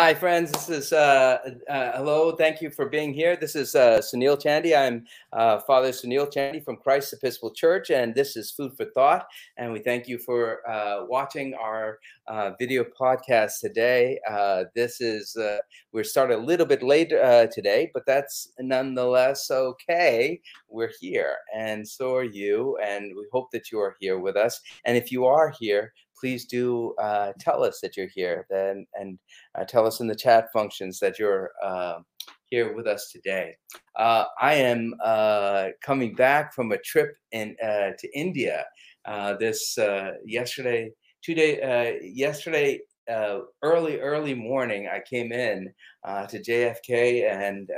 Hi, friends. This is uh, uh, hello. Thank you for being here. This is uh, Sunil Chandy. I'm uh, Father Sunil Chandy from Christ Episcopal Church, and this is Food for Thought. And we thank you for uh, watching our uh, video podcast today. This is we're started a little bit late today, but that's nonetheless okay. We're here, and so are you, and we hope that you are here with us. And if you are here, please do uh, tell us that you're here then and uh, tell us in the chat functions that you're uh, here with us today. Uh, I am uh, coming back from a trip in uh, to India this yesterday, two day yesterday early early morning. I came in to JFK and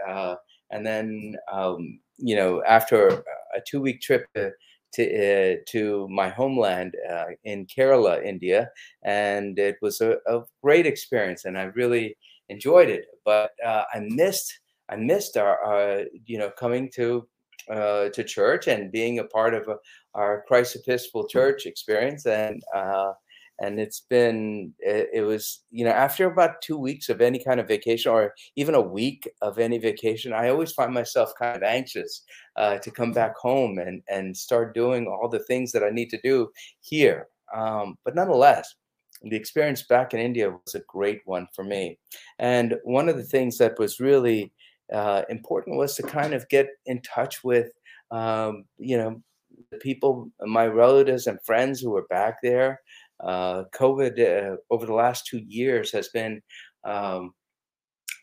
and then um, you know after a two week trip to to, uh, to my homeland uh, in Kerala, India, and it was a, a, great experience, and I really enjoyed it. But uh, I missed I missed our, our you know coming to uh, to church and being a part of a, our Christ Episcopal Church experience, and uh, and it's been it, it, was you know after about two weeks of any kind of vacation or even a week of any vacation i always find myself kind of anxious uh, to come back home and and start doing all the things that i need to do here. Um, but nonetheless the experience back in india was a great one for me. And one of the things that was really uh, important was to kind of get in touch with um, you know the people my relatives and friends who were back there uh, COVID uh, over the last two years has been um,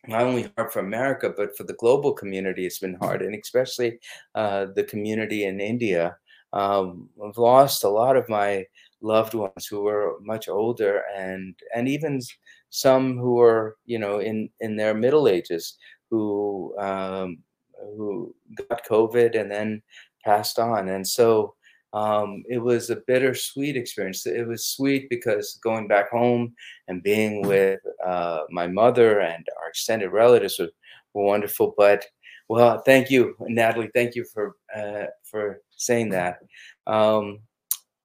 not only hard for America, but for the global community, it's been hard, and especially uh, the community in India. Um, I've lost a lot of my loved ones who were much older, and and even some who were, you know, in in their middle ages, who um, who got COVID and then passed on, and so um, it was a bittersweet experience. It was sweet because going back home and being with uh, my mother and our extended relatives were, were, wonderful. But well, thank you, Natalie. Thank you for uh, for saying that. Um,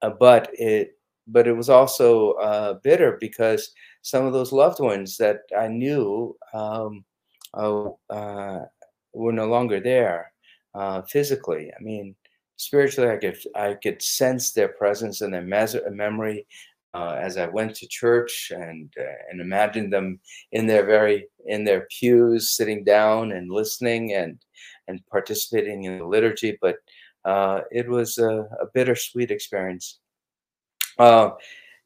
uh, but it but it was also uh, bitter because some of those loved ones that I knew um, oh, uh, were no longer there uh, physically. I mean spiritually i could i could sense their presence and their mes- memory uh, as i went to church and uh, and imagined them in their very in their pews sitting down and listening and and participating in the liturgy. But uh, it was a, a bittersweet experience. Uh,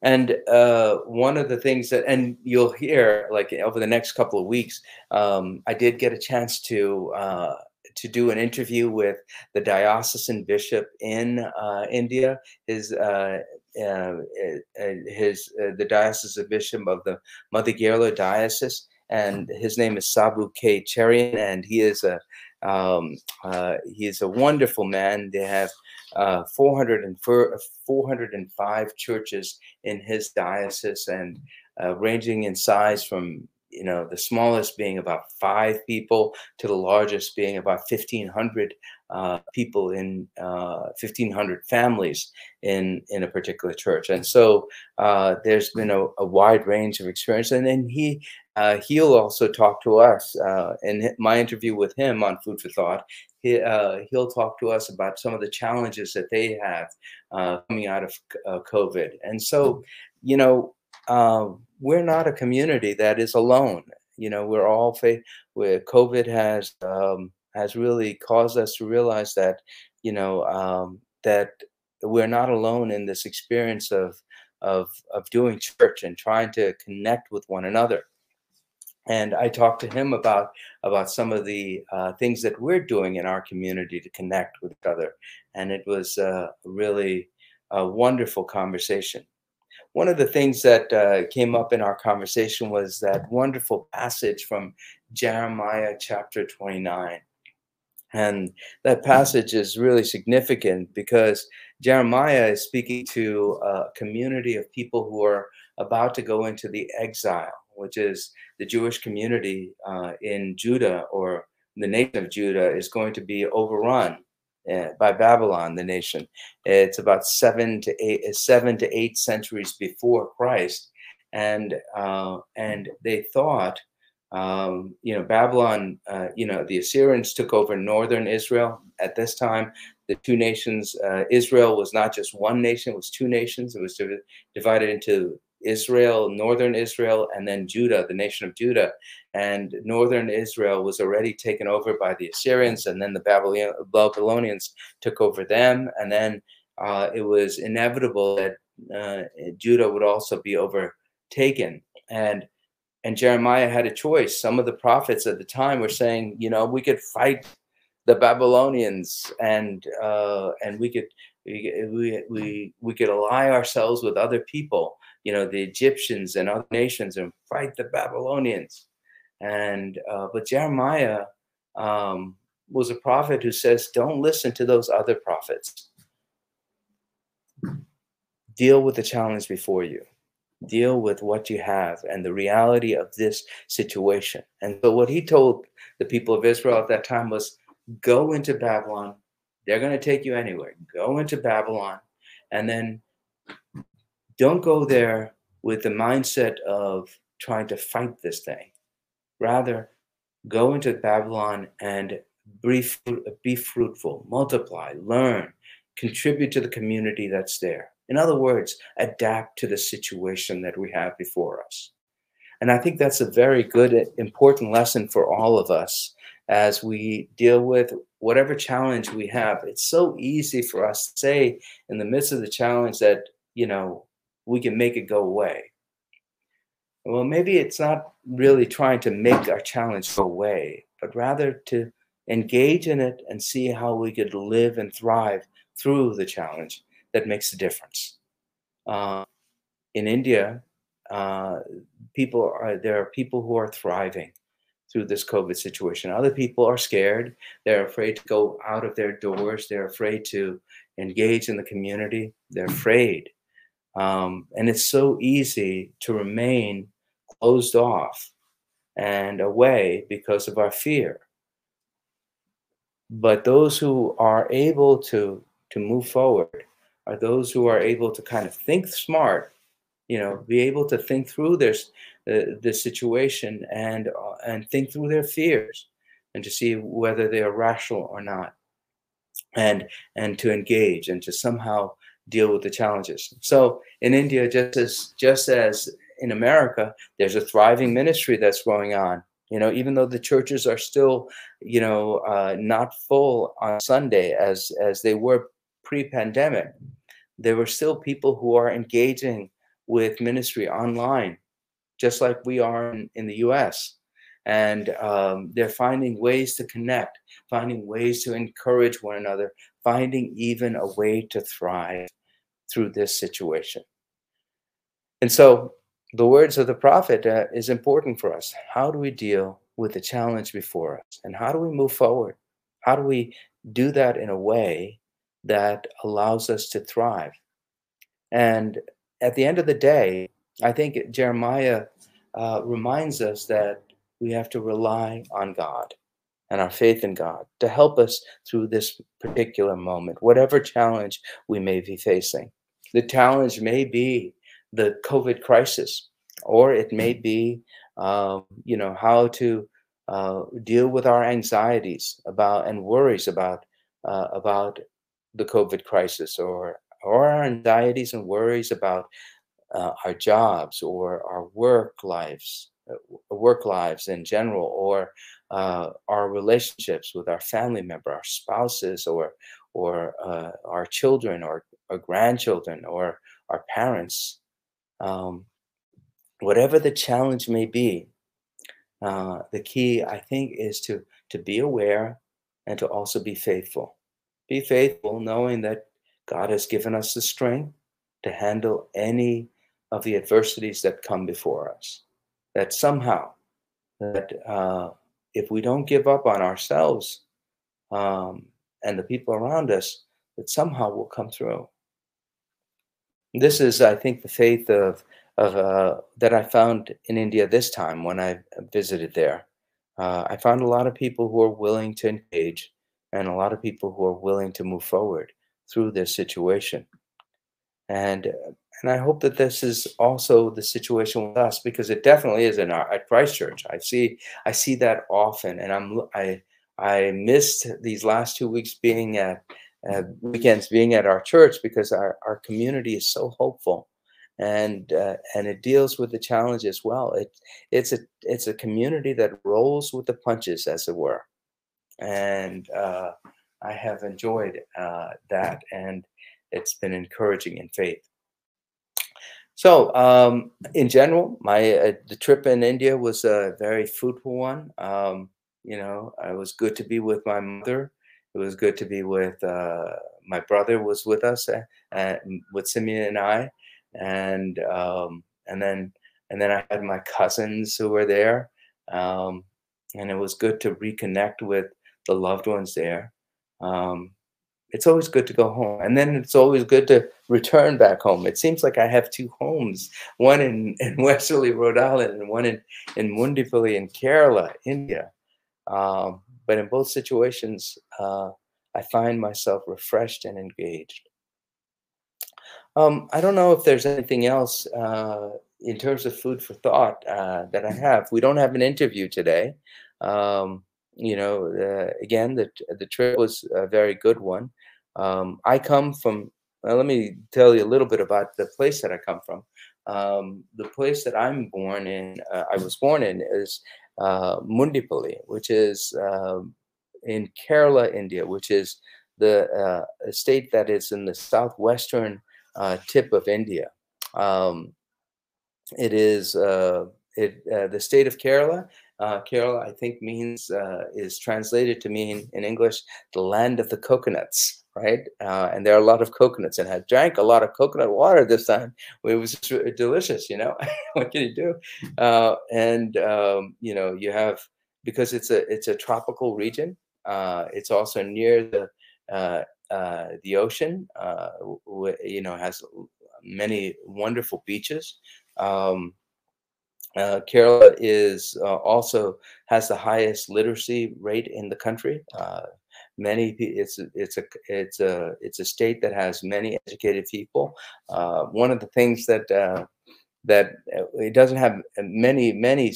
and uh, one of the things that, and you'll hear like over the next couple of weeks, um, I did get a chance to uh, to do an interview with the diocesan bishop in uh, India. His uh, uh, uh his uh, the diocesan bishop of the Madhya diocese, and his name is Sabu K. Cherian, and he is a um, uh, he is a wonderful man. They have uh, 404, 405 churches in his diocese and uh, ranging in size from you know, the smallest being about five people to the largest being about 1,500 uh, people in uh, 1,500 families in, in a particular church. And so uh, there's been a, a, wide range of experience. And then he, uh, he'll also talk to us uh, in my interview with him on Food for Thought. He, uh, he'll talk to us about some of the challenges that they have coming out of COVID. And so, you know, uh, we're not a community that is alone. You know, we're all fa- where COVID has um, has really caused us to realize that, you know, um, that we're not alone in this experience of of of doing church and trying to connect with one another. And I talked to him about about some of the uh, things that we're doing in our community to connect with each other, and it was uh, really a wonderful conversation one of the things that uh, came up in our conversation was that wonderful passage from Jeremiah chapter 29. And that passage is really significant because Jeremiah is speaking to a community of people who are about to go into the exile, which is the Jewish community uh, in Judah or the nation of Judah is going to be overrun uh, by Babylon, the nation. It's about seven to eight, seven to eight centuries before Christ, and uh, and they thought, um, you know, Babylon, uh, you know, the Assyrians took over northern Israel at this time. The two nations, uh, Israel was not just one nation; it was two nations. It was divided into Israel, northern Israel, and then Judah, the nation of Judah. And northern Israel was already taken over by the Assyrians, and then the Babylonians took over them. And then uh, it was inevitable that uh, Judah would also be overtaken. And and Jeremiah had a choice. Some of the prophets at the time were saying, you know, we could fight the Babylonians, and uh, and we could we, we we could ally ourselves with other people you know, the Egyptians and other nations and fight the Babylonians. And uh, but Jeremiah um, was a prophet who says, don't listen to those other prophets. Deal with the challenge before you. Deal with what you have and the reality of this situation. And so what he told the people of Israel at that time was, go into Babylon. They're going to take you anywhere. Go into Babylon, and then don't go there with the mindset of trying to fight this thing. Rather, go into Babylon and be, be fruitful, multiply, learn, contribute to the community that's there. In other words, adapt to the situation that we have before us. And I think that's a very good, important lesson for all of us as we deal with whatever challenge we have. It's so easy for us to say in the midst of the challenge that, you know, we can make it go away. Well, maybe it's not really trying to make our challenge go away, but rather to engage in it and see how we could live and thrive through the challenge that makes a difference. Uh, in India, uh, people are there are people who are thriving through this COVID situation. Other people are scared. They're afraid to go out of their doors. They're afraid to engage in the community. They're afraid um, and it's so easy to remain closed off and away because of our fear. But those who are able to, to move forward are those who are able to kind of think smart, you know, be able to think through this, uh, the situation and, uh, and think through their fears and to see whether they are rational or not and and to engage and to somehow deal with the challenges. So in India, just as just as in America, there's a thriving ministry that's going on. You know, even though the churches are still, you know, uh, not full on Sunday as as they were pre-pandemic, there were still people who are engaging with ministry online, just like we are in, in the U.S. And um, they're finding ways to connect, finding ways to encourage one another, finding even a way to thrive through this situation. And so the words of the prophet uh, is important for us. How do we deal with the challenge before us? And how do we move forward? How do we do that in a way that allows us to thrive? And at the end of the day, I think Jeremiah uh, reminds us that we have to rely on God and our faith in God to help us through this particular moment, whatever challenge we may be facing. The challenge may be the COVID crisis, or it may be, uh, you know, how to uh, deal with our anxieties about and worries about uh, about the COVID crisis, or or our anxieties and worries about uh, our jobs or our work lives, uh, work lives in general, or uh, our relationships with our family member, our spouses, or or our children, or our grandchildren or our parents, um, whatever the challenge may be, uh, the key, I think, is to, to be aware and to also be faithful. Be faithful, knowing that God has given us the strength to handle any of the adversities that come before us. That somehow, that uh, if we don't give up on ourselves um, and the people around us, that somehow we'll come through. This is, I think, the faith of of uh, that I found in India this time when I visited there. Uh, I found a lot of people who are willing to engage, and a lot of people who are willing to move forward through this situation. And and I hope that this is also the situation with us because it definitely is in our at Christ Church. I see I see that often, and I'm I I missed these last two weeks being at uh, weekends being at our church because our, our community is so hopeful and uh, and it deals with the challenge as well it it's a it's a community that rolls with the punches as it were and uh, i have enjoyed uh, that and it's been encouraging in faith so, um, in general, my uh, the trip in India was a very fruitful one. Um, you know, it was good to be with my mother. It was good to be with uh, my brother was with us, uh, with Simeon and I, and um, and then and then I had my cousins who were there, um, and it was good to reconnect with the loved ones there. Um, it's always good to go home. And then it's always good to return back home. It seems like I have two homes, one in, in Westerly, Rhode Island, and one in, in Mundipally in Kerala, India. Um, but in both situations, uh, I find myself refreshed and engaged. Um, I don't know if there's anything else uh, in terms of food for thought uh, that I have. We don't have an interview today. Um, you know, uh, again, the the trip was a very good one. Um, I come from. Well, let me tell you a little bit about the place that I come from. Um, the place that I'm born in, uh, I was born in, is uh, which is um, in Kerala, India, which is the uh, state that is in the southwestern uh, tip of India. Um, it is uh, it, uh, the state of Kerala uh, Kerala, I think, means is translated to mean in English the land of the coconuts, right? Uh, and there are a lot of coconuts, and I drank a lot of coconut water this time. It was delicious, you know. what can you do? Uh, and um, you know, you have because it's a it's a tropical region. Uh, it's also near the uh, the ocean. you know, has many wonderful beaches. Um, uh, Kerala is uh, also has the highest literacy rate in the country. Uh, many it's it's a it's a it's a state that has many educated people. Uh, one of the things that uh, that uh, it doesn't have many many.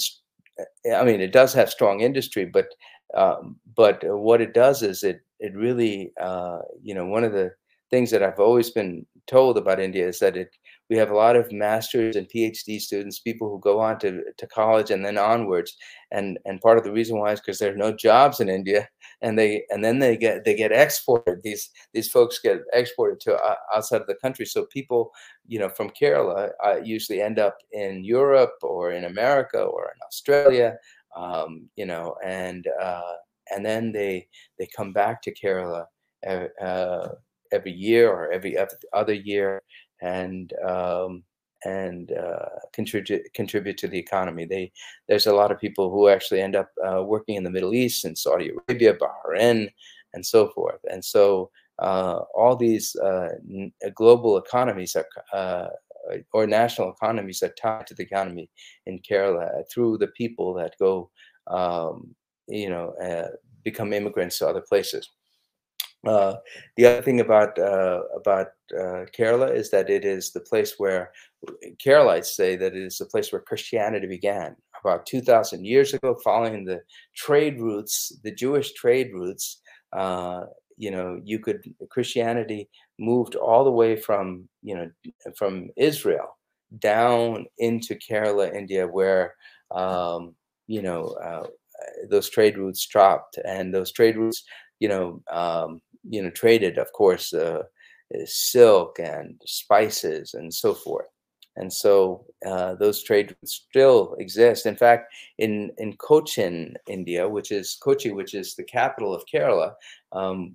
I mean, it does have strong industry, but um, but what it does is it it really uh, you know one of the things that I've always been told about India is that it we have a lot of masters and PhD students, people who go on to, to college and then onwards. And and part of the reason why is because there are no jobs in India, and they and then they get they get exported. These these folks get exported to uh, outside of the country. So people, you know, from Kerala uh, usually end up in Europe or in America or in Australia, um, you know, and uh, and then they they come back to Kerala. Uh, every year or every other year and um, and uh, contribute contribute to the economy. They there's a lot of people who actually end up uh, working in the Middle East and Saudi Arabia, Bahrain, and so forth. And so uh, all these uh, uh, global economies are, uh, or national economies are tied to the economy in Kerala through the people that go, um, you know, become immigrants to other places. Uh, the other thing about uh, about uh, Kerala is that it is the place where Keralites say that it is the place where Christianity began about 2,000 years ago, following the trade routes, the Jewish trade routes. Uh, you know, you could Christianity moved all the way from you know from Israel down into Kerala, India, where um, you know uh, those trade routes dropped, and those trade routes, you know. Um, you know, traded, of course, uh, silk and spices and so forth. And so uh, those trades still exist. In fact, in, in Cochin, India, which is Kochi, which is the capital of Kerala, um,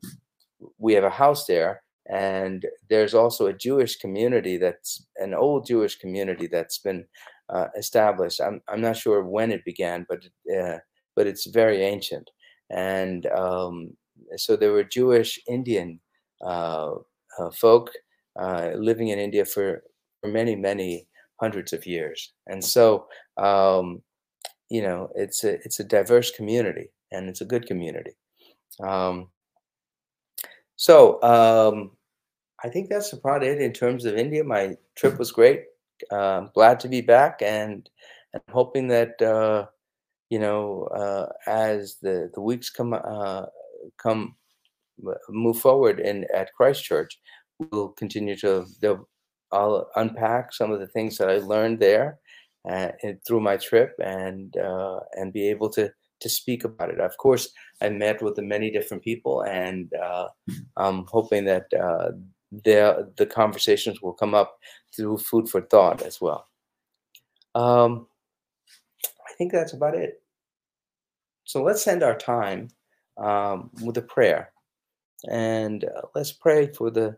we have a house there. And there's also a Jewish community that's an old Jewish community that's been uh, established. I'm, I'm not sure when it began, but uh, but it's very ancient. And um, so there were Jewish Indian uh, uh, folk uh, living in India for, for many, many hundreds of years. And so, um, you know, it's a, it's a diverse community and it's a good community. Um, so, um, I think that's about it in terms of India. My trip was great. Uh, glad to be back, and, and hoping that uh, you know uh, as the the weeks come come move forward in at Christchurch, we'll continue to I'll unpack some of the things that I learned there uh, through my trip and uh, and be able to to speak about it. Of course, I met with many different people, and uh, I'm hoping that uh, the the conversations will come up through food for thought as well. Um, I think that's about it. So let's end our time um, with a prayer, and uh, let's pray for the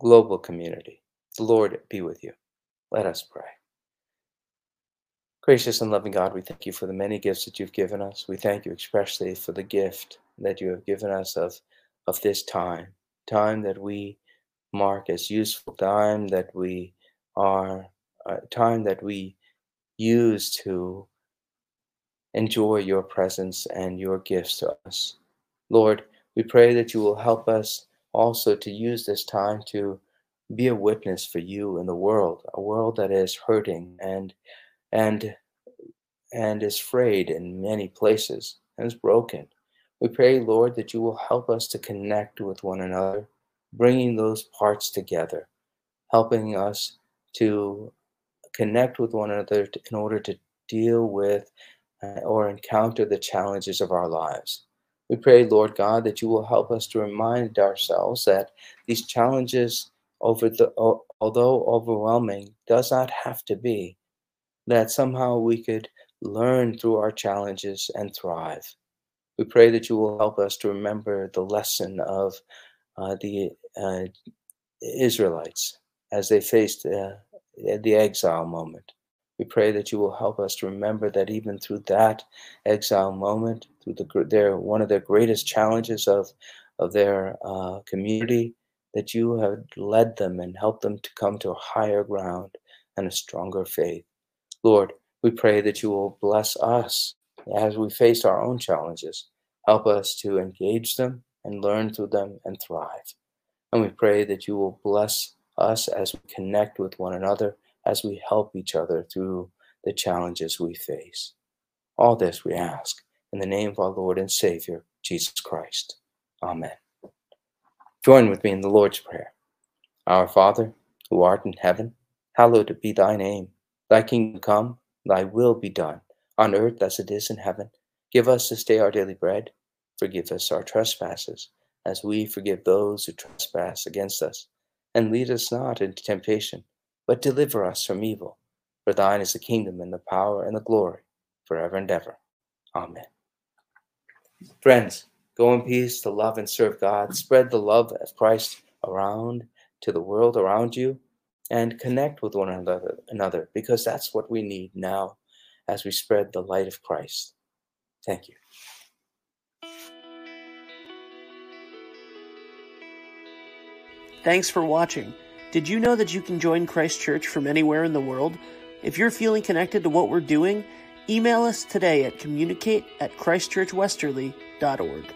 global community. The Lord be with you. Let us pray. Gracious and loving God, we thank you for the many gifts that you've given us. We thank you especially for the gift that you have given us of, of this time, time that we mark as useful, time that we are, uh, time that we use to enjoy your presence and your gifts to us. Lord, we pray that you will help us also to use this time to be a witness for you in the world, a world that is hurting and and and is frayed in many places and is broken. We pray, Lord, that you will help us to connect with one another, bringing those parts together, helping us to connect with one another in order to deal with uh, or encounter the challenges of our lives. We pray, Lord God, that you will help us to remind ourselves that these challenges, over the, although overwhelming, does not have to be. That somehow we could learn through our challenges and thrive. We pray that you will help us to remember the lesson of uh, the uh, Israelites as they faced uh, the exile moment. We pray that you will help us to remember that even through that exile moment, through the, their one of their greatest challenges of of their uh, community, that you have led them and helped them to come to a higher ground and a stronger faith. Lord, we pray that you will bless us as we face our own challenges. Help us to engage them and learn through them and thrive. And we pray that you will bless us as we connect with one another, as we help each other through the challenges we face. All this we ask in the name of our Lord and Savior, Jesus Christ. Amen. Join with me in the Lord's Prayer. Our Father, who art in heaven, hallowed be thy name. Thy kingdom come Thy will be done, on earth as it is in heaven. Give us this day our daily bread. Forgive us our trespasses, as we forgive those who trespass against us. And lead us not into temptation, but deliver us from evil. For thine is the kingdom, and the power, and the glory, forever and ever. Amen. Friends, go in peace to love and serve God. Spread the love of Christ around to the world around you and connect with one another, another because that's what we need now as we spread the light of Christ. Thank you. Thanks for watching. Did you know that you can join Christ Church from anywhere in the world? If you're feeling connected to what we're doing, email us today at communicate at christchurchwesterly.org.